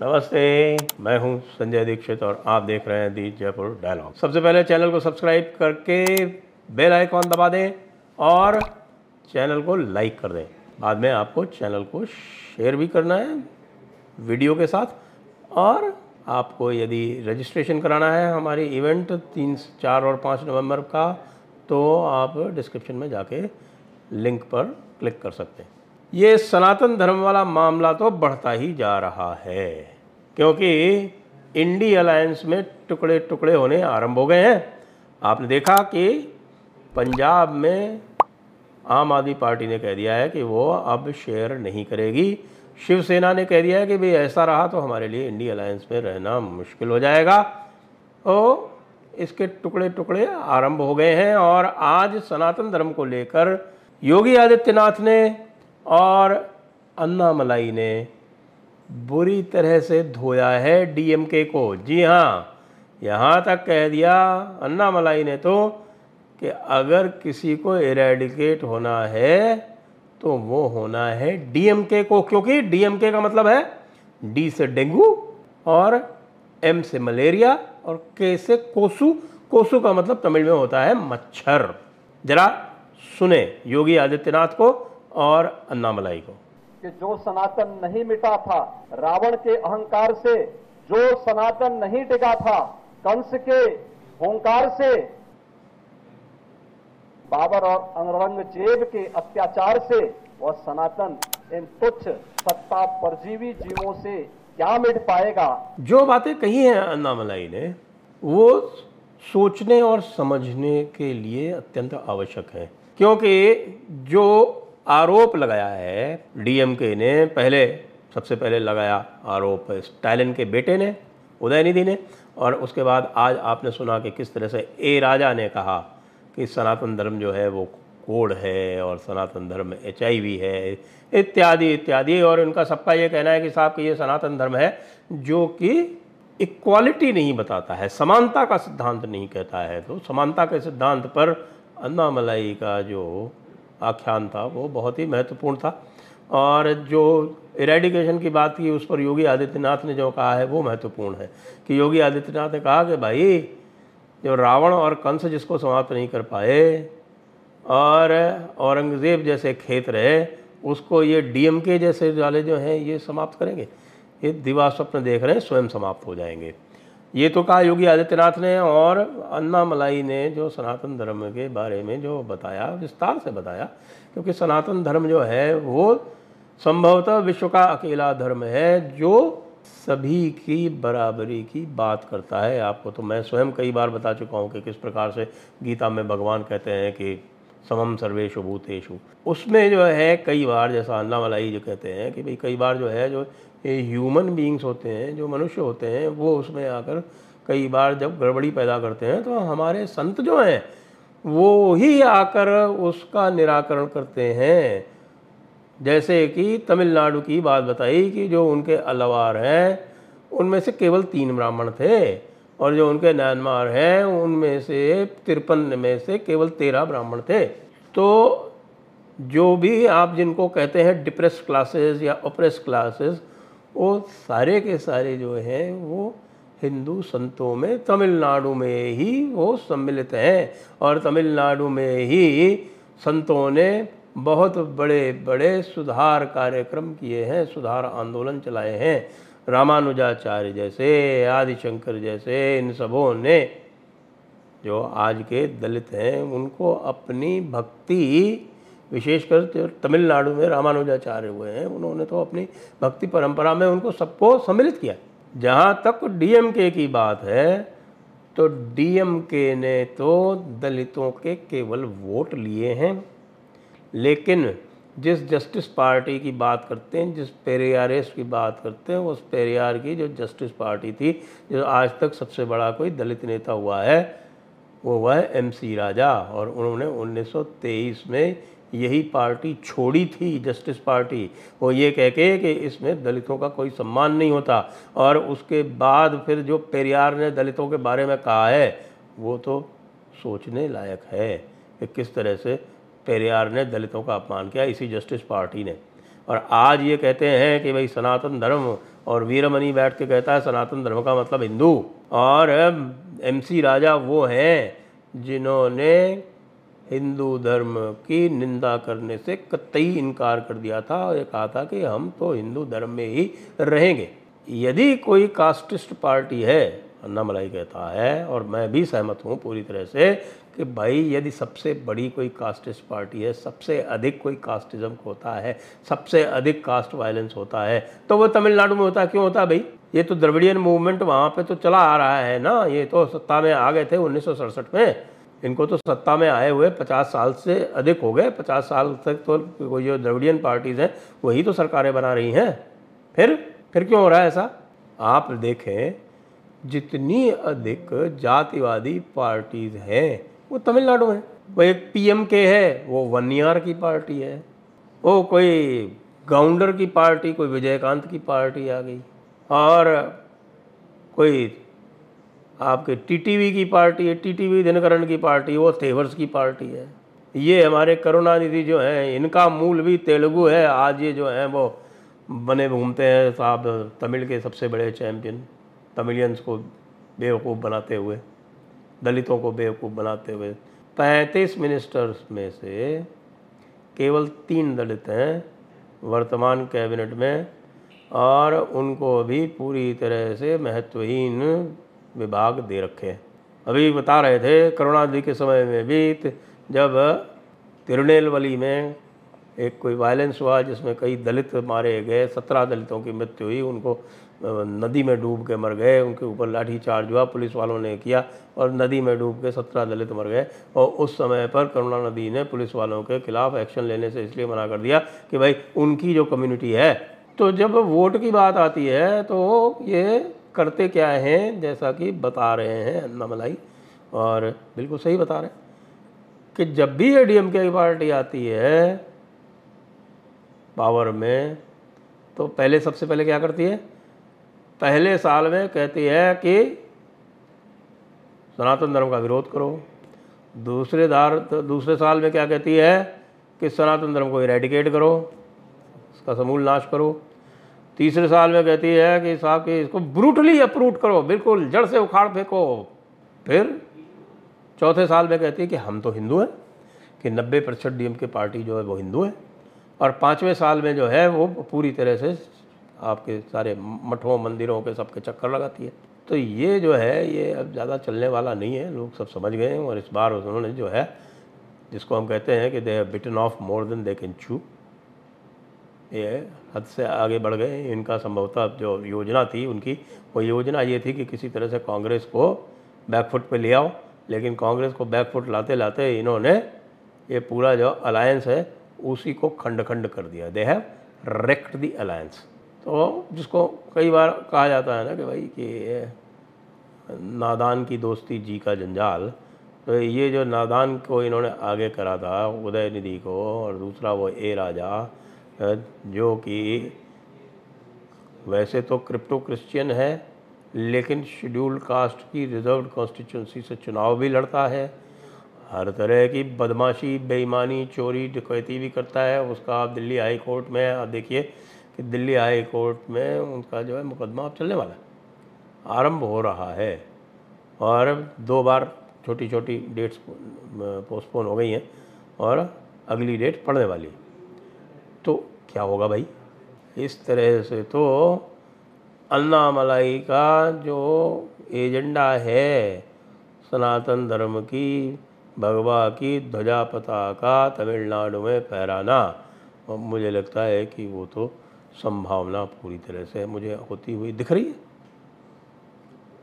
नमस्ते, मैं हूँ संजय दीक्षित और आप देख रहे हैं दी जयपुर डायलॉग। सबसे पहले चैनल को सब्सक्राइब करके बेल आइकॉन दबा दें और चैनल को लाइक कर दें। बाद में आपको चैनल को शेयर भी करना है, वीडियो के साथ। और आपको यदि रजिस्ट्रेशन कराना है हमारी इवेंट तीन, चार और पाँच नवंबर का तो आप डिस्क्रिप्शन में जाके लिंक पर क्लिक कर सकते हैं। ये सनातन धर्म वाला मामला तो बढ़ता ही जा रहा है। क्योंकि इंडी अलायंस में टुकड़े टुकड़े होने आरंभ हो गए हैं। आपने देखा कि पंजाब में आम आदमी पार्टी ने कह दिया है कि वो अब शेयर नहीं करेगी। शिवसेना ने कह दिया है कि भाई ऐसा रहा तो हमारे लिए इंडी अलायंस में रहना मुश्किल हो जाएगा। तो इसके टुकड़े टुकड़े आरंभ हो गए हैं और आज सनातन धर्म को लेकर योगी आदित्यनाथ ने और अन्ना मलाई ने बुरी तरह से धोया है डीएमके को। जी हाँ यहाँ तक कह दिया अन्ना मलाई ने तो कि अगर किसी को इरेडिकेट होना है तो वो होना है डीएमके को। क्योंकि डीएमके का मतलब है डी से डेंगू और एम से मलेरिया और के से कोसू। कोसू का मतलब तमिल में होता है मच्छर। जरा सुने योगी आदित्यनाथ को और अन्नामलाई को। कि जो सनातन नहीं मिटा था, रावण के अहंकार से जो सनातन नहीं टिका था, कंस के होंकार से, बाबर और औरंगज़ेब के अत्याचार से वह सनातन इन तुच्छ सत्ता परजीवी जीवों से क्या मिट पाएगा? जो बातें कही हैं अन्नामलाई ने, वो सोचने और समझने के लिए अत्यंत आवश्यक है। क्योंकि जो आरोप लगाया है। डीएमके ने पहले, सबसे पहले लगाया आरोप स्टालिन के बेटे ने, उदयनिधि ने, और उसके बाद आज आपने सुना कि किस तरह से ए राजा ने कहा कि सनातन धर्म जो है वो कोड है और सनातन धर्म एच है, इत्यादि इत्यादि। और उनका सबका ये कहना है कि साहब कि ये सनातन धर्म है जो कि इक्वालिटी नहीं बताता है, समानता का सिद्धांत नहीं कहता है। तो समानता के सिद्धांत पर अन्नामलाई का जो आख्यान था, वो बहुत ही महत्वपूर्ण था। और जो इरेडिकेशन की बात की, उस पर योगी आदित्यनाथ ने जो कहा है, वो महत्वपूर्ण है कि योगी आदित्यनाथ ने कहा कि भाई, जो रावण और कंस जिसको समाप्त नहीं कर पाए, और औरंगज़ेब जैसे खेत रहे, उसको ये डीएमके जैसे वाले जो हैं, ये समाप्त करेंगे। ये दिवा स्वप्न देख रहे हैं, स्वयं समाप्त हो जाएँगे। ये तो कहा योगी आदित्यनाथ ने और अन्ना मलाई ने जो सनातन धर्म के बारे में जो बताया, विस्तार से बताया, क्योंकि सनातन धर्म जो है, वो संभवतः विश्व का अकेला धर्म है जो सभी की बराबरी की बात करता है। आपको तो मैं स्वयं कई बार बता चुका हूँ कि किस प्रकार से गीता में भगवान कहते हैं कि समम सर्वेशु भूतेशु उसमें जो है, कई बार जैसा अन्नामलाई जो कहते हैं कि भाई कई बार जो है, जो ये ह्यूमन बीइंग्स होते हैं, जो मनुष्य होते हैं, वो उसमें आकर कई बार जब गड़बड़ी पैदा करते हैं तो हमारे संत जो हैं, वो ही आकर उसका निराकरण करते हैं। जैसे कि तमिलनाडु की बात बताई कि जो उनके अलवार हैं, उनमें से केवल तीन ब्राह्मण थे, और जो उनके म्यांमार हैं, उनमें से तिरपन में से केवल तेरह ब्राह्मण थे। तो जो भी आप जिनको कहते हैं डिप्रेस क्लासेस या ओप्रेस क्लासेस वो सारे के सारे जो हैं, वो हिंदू संतों में, तमिलनाडु में ही वो सम्मिलित हैं। और तमिलनाडु में ही संतों ने बहुत बड़े बड़े सुधार कार्यक्रम किए हैं, सुधार आंदोलन चलाए हैं। रामानुजाचार्य जैसे, आदिशंकर जैसे, इन सबों ने जो आज के दलित हैं, उनको अपनी भक्ति विशेषकर तमिलनाडु में रामानुजाचार्य हुए हैं। उन्होंने तो अपनी भक्ति परंपरा में उनको सबको सम्मिलित किया जहाँ तक डीएमके की बात है तो डीएमके ने तो दलितों के केवल वोट लिए हैं। लेकिन जिस जस्टिस पार्टी की बात करते हैं, जिस पेरियारेस की बात करते हैं, उस पेरियार की जो जस्टिस पार्टी थी, जो आज तक सबसे बड़ा कोई दलित नेता हुआ है, वो हुआ है एम सी राजा। और उन्होंने 1923 में यही पार्टी छोड़ी थी जस्टिस पार्टी वो ये कह के कि इसमें दलितों का कोई सम्मान नहीं होता। और उसके बाद फिर जो पेरियार ने दलितों के बारे में कहा है, वो तो सोचने लायक है कि किस तरह से पेरियार ने दलितों का अपमान किया इसी जस्टिस पार्टी ने। और आज ये कहते हैं कि भाई सनातन धर्म और वीरमणि बैठ के कहता है, सनातन धर्म का मतलब हिंदू। और एमसी राजा वो हैं जिन्होंने हिंदू धर्म की निंदा करने से कतई इनकार कर दिया था और ये कहा था कि हम तो हिंदू धर्म में ही रहेंगे। यदि कोई कास्टिस्ट पार्टी है, अन्ना मलाई कहता है, और मैं भी सहमत हूँ पूरी तरह से कि भाई यदि सबसे बड़ी कोई कास्टिस्ट पार्टी है, सबसे अधिक कोई कास्टिज्म होता है, सबसे अधिक कास्ट वायलेंस होता है तो वो तमिलनाडु में होता, क्यों होता भाई? ये तो द्रविडियन मूवमेंट वहाँ पे तो चला आ रहा है ना, ये तो सत्ता में आ गए थे उन्नीस सौ सड़सठ में। इनको तो सत्ता में आए हुए पचास साल से अधिक हो गए, पचास साल तक तो जो द्रविडियन पार्टीज़ हैं, वही तो सरकारें बना रही हैं। फिर फिर क्यों हो रहा है ऐसा? आप देखें, जितनी अधिक जातिवादी पार्टीज़ हैं, वो तमिलनाडु में वो एक पीएम के है, वो वनियार की पार्टी है। वो कोई गाउंडर की पार्टी, कोई विजयकांत की पार्टी आ गई। और कोई आपके टीटीवी की पार्टी है, टीटीवी दिनकरण की पार्टी वो तेवर्स की पार्टी है। ये हमारे करुणानिधि जो हैं, इनका मूल भी तेलुगु है, आज ये जो हैं, वो बने घूमते हैं, साहब, तमिल के सबसे बड़े चैम्पियन तमिलियंस को बेवकूफ़ बनाते हुए, दलितों को बेवकूफ़ बनाते हुए। पैंतीस मिनिस्टर्स में से केवल तीन दलित हैं, वर्तमान कैबिनेट में, और उनको भी पूरी तरह से महत्वहीन विभाग दे रखे हैं। अभी बता रहे थे करुणा करुणानिधि के समय में भी जब तिरुनेलवली में एक कोई वायलेंस हुआ, जिसमें कई दलित मारे गए, सत्रह दलितों की मृत्यु हुई, उनको नदी में डूब के मर गए, उनके ऊपर लाठी चार्ज हुआ, पुलिस वालों ने किया, और नदी में डूब के सत्रह दलित मर गए, और उस समय पर करुणा नदी ने पुलिस वालों के खिलाफ एक्शन लेने से इसलिए मना कर दिया कि भाई, उनकी जो कम्युनिटी है तो जब वोट की बात आती है तो ये करते क्या हैं, जैसा कि बता रहे हैं अन्नामलाई और बिल्कुल सही बता रहे हैं कि जब भी ए डी की पार्टी आती है पावर में तो पहले, सबसे पहले क्या करती है? पहले साल में कहती है कि सनातन धर्म का विरोध करो। दूसरे दार, दूसरे साल में क्या कहती है कि सनातन धर्म को इरेडिकेट करो, उसका समूल नाश करो। तीसरे साल में कहती है कि साहब कि इसको ब्रूटली अप्रूट करो, बिल्कुल जड़ से उखाड़ फेंको। फिर चौथे साल में कहती है कि हम तो हिंदू हैं, कि नब्बे प्रतिशत डी के पार्टी जो है वो हिंदू है। और पाँचवें साल में जो है वो पूरी तरह से आपके सारे मठों, मंदिरों के सबके चक्कर लगाती है। तो ये जो है, ये अब ज़्यादा चलने वाला नहीं है, लोग सब समझ गए हैं और इस बार उन्होंने जो है, जिसको हम कहते हैं कि they have bitten off more than they can chew ये हद से आगे बढ़ गए। इनका संभवतः जो योजना थी, उनकी वो योजना ये थी कि किसी तरह से कांग्रेस को बैकफुट पे ले आओ। लेकिन कांग्रेस को बैकफुट लाते लाते इन्होंने ये पूरा जो अलायंस है, उसी को खंड खंड कर दिया। They have wrecked the alliance तो जिसको कई बार कहा जाता है ना कि भाई कि नादान की दोस्ती, जी का जंजाल। तो ये जो नादान को इन्होंने आगे करा था उदय निधि को और दूसरा वो ए राजा जो कि वैसे तो क्रिप्टो क्रिश्चियन है, लेकिन शेड्यूल्ड कास्ट की रिज़र्व कॉन्स्टिट्यूंसी से चुनाव भी लड़ता है। हर तरह की बदमाशी, बेईमानी, चोरी, डकैती भी करता है। उसका आप दिल्ली हाई कोर्ट में, आप देखिए कि दिल्ली हाई कोर्ट में उनका जो है मुकदमा अब चलने वाला है। आरंभ हो रहा है और दो बार छोटी छोटी डेट्स पोस्टपोन हो गई हैं और अगली डेट पड़ने वाली तो क्या होगा भाई? इस तरह से तो अन्नामलाई का जो एजेंडा है सनातन धर्म की, भगवा की, ध्वजा पताका तमिलनाडु में फहराना मुझे लगता है कि वो तो संभावना पूरी तरह से मुझे होती हुई दिख रही है।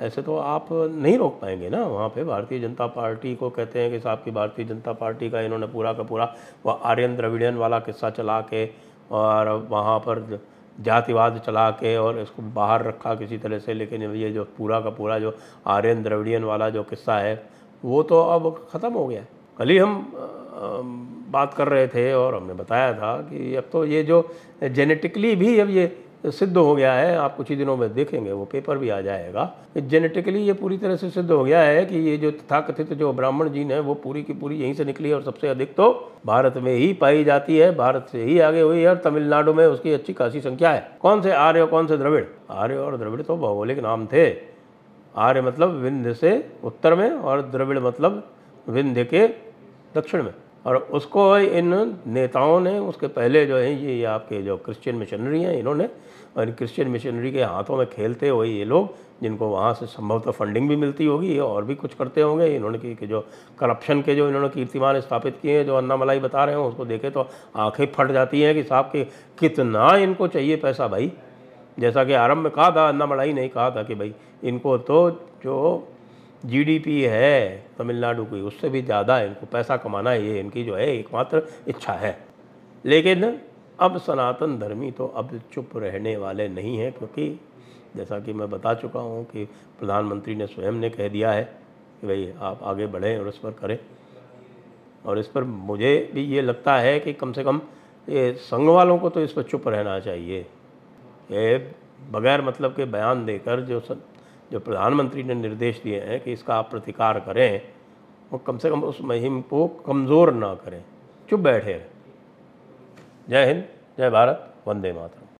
ऐसे तो आप नहीं रोक पाएँगे ना? वहाँ पे भारतीय जनता पार्टी को कहते हैं कि साहब की भारतीय जनता पार्टी का इन्होंने पूरा का पूरा, वह आर्यन द्रविडियन वाला किस्सा चला के और वहाँ पर जातिवाद चला के और इसको बाहर रखा किसी तरह से, लेकिन ये जो पूरा का पूरा जो आर्यन द्रविडियन वाला जो किस्सा है, वो तो अब ख़त्म हो गया। कल ही हम बात कर रहे थे और हमने बताया था कि अब तो ये जो जेनेटिकली भी अब ये सिद्ध हो गया है, आप कुछ ही दिनों में देखेंगे, वो पेपर भी आ जाएगा। जेनेटिकली ये पूरी तरह से सिद्ध हो गया है कि ये जो तथाकथित जो ब्राह्मण जीन है, वो पूरी की पूरी यहीं से निकली है और सबसे अधिक तो भारत में ही पाई जाती है, भारत से ही आगे हुई है और तमिलनाडु में उसकी अच्छी खासी संख्या है। कौन से आर्य और कौन से द्रविड़? आर्य और द्रविड़ तो भौगोलिक नाम थे। आर्य मतलब विंध्य से उत्तर में और द्रविड़ मतलब विंध्य के दक्षिण में। और उसको इन नेताओं ने, उसके पहले जो है, ये आपके जो क्रिश्चियन मिशनरी हैं, इन्होंने, और क्रिश्चियन मिशनरी के हाथों में खेलते हुए ये लोग, जिनको वहाँ से संभवतः फंडिंग भी मिलती होगी और भी कुछ करते होंगे। इन्होंने की जो करप्शन के जो इन्होंने कीर्तिमान स्थापित किए हैं, जो अन्नामलाई बता रहे हैं, उसको देखे तो आँखें फट जाती हैं कि साहब के कितना इनको चाहिए पैसा भाई। जैसा कि आरंभ में कहा था, अन्नामलाई नहीं कहा था कि भाई, इनको तो जो जीडीपी है, तमिलनाडु की, उससे भी ज़्यादा इनको पैसा कमाना है ये इनकी जो है एकमात्र इच्छा है। लेकिन अब सनातन धर्मी तो अब चुप रहने वाले नहीं हैं, क्योंकि जैसा कि मैं बता चुका हूँ कि प्रधानमंत्री ने स्वयं ने कह दिया है कि भाई आप आगे बढ़ें और इस पर करें। और इस पर मुझे भी ये लगता है कि कम से कम ये संघ वालों को तो इस पर चुप रहना चाहिए। ये बगैर मतलब के बयान देकर जो जो प्रधानमंत्री ने निर्देश दिए हैं कि इसका आप प्रतिकार करें, वो कम से कम उस महिम को कमज़ोर ना करें। चुप बैठे जय हिंद, जय भारत, वंदे मातरम।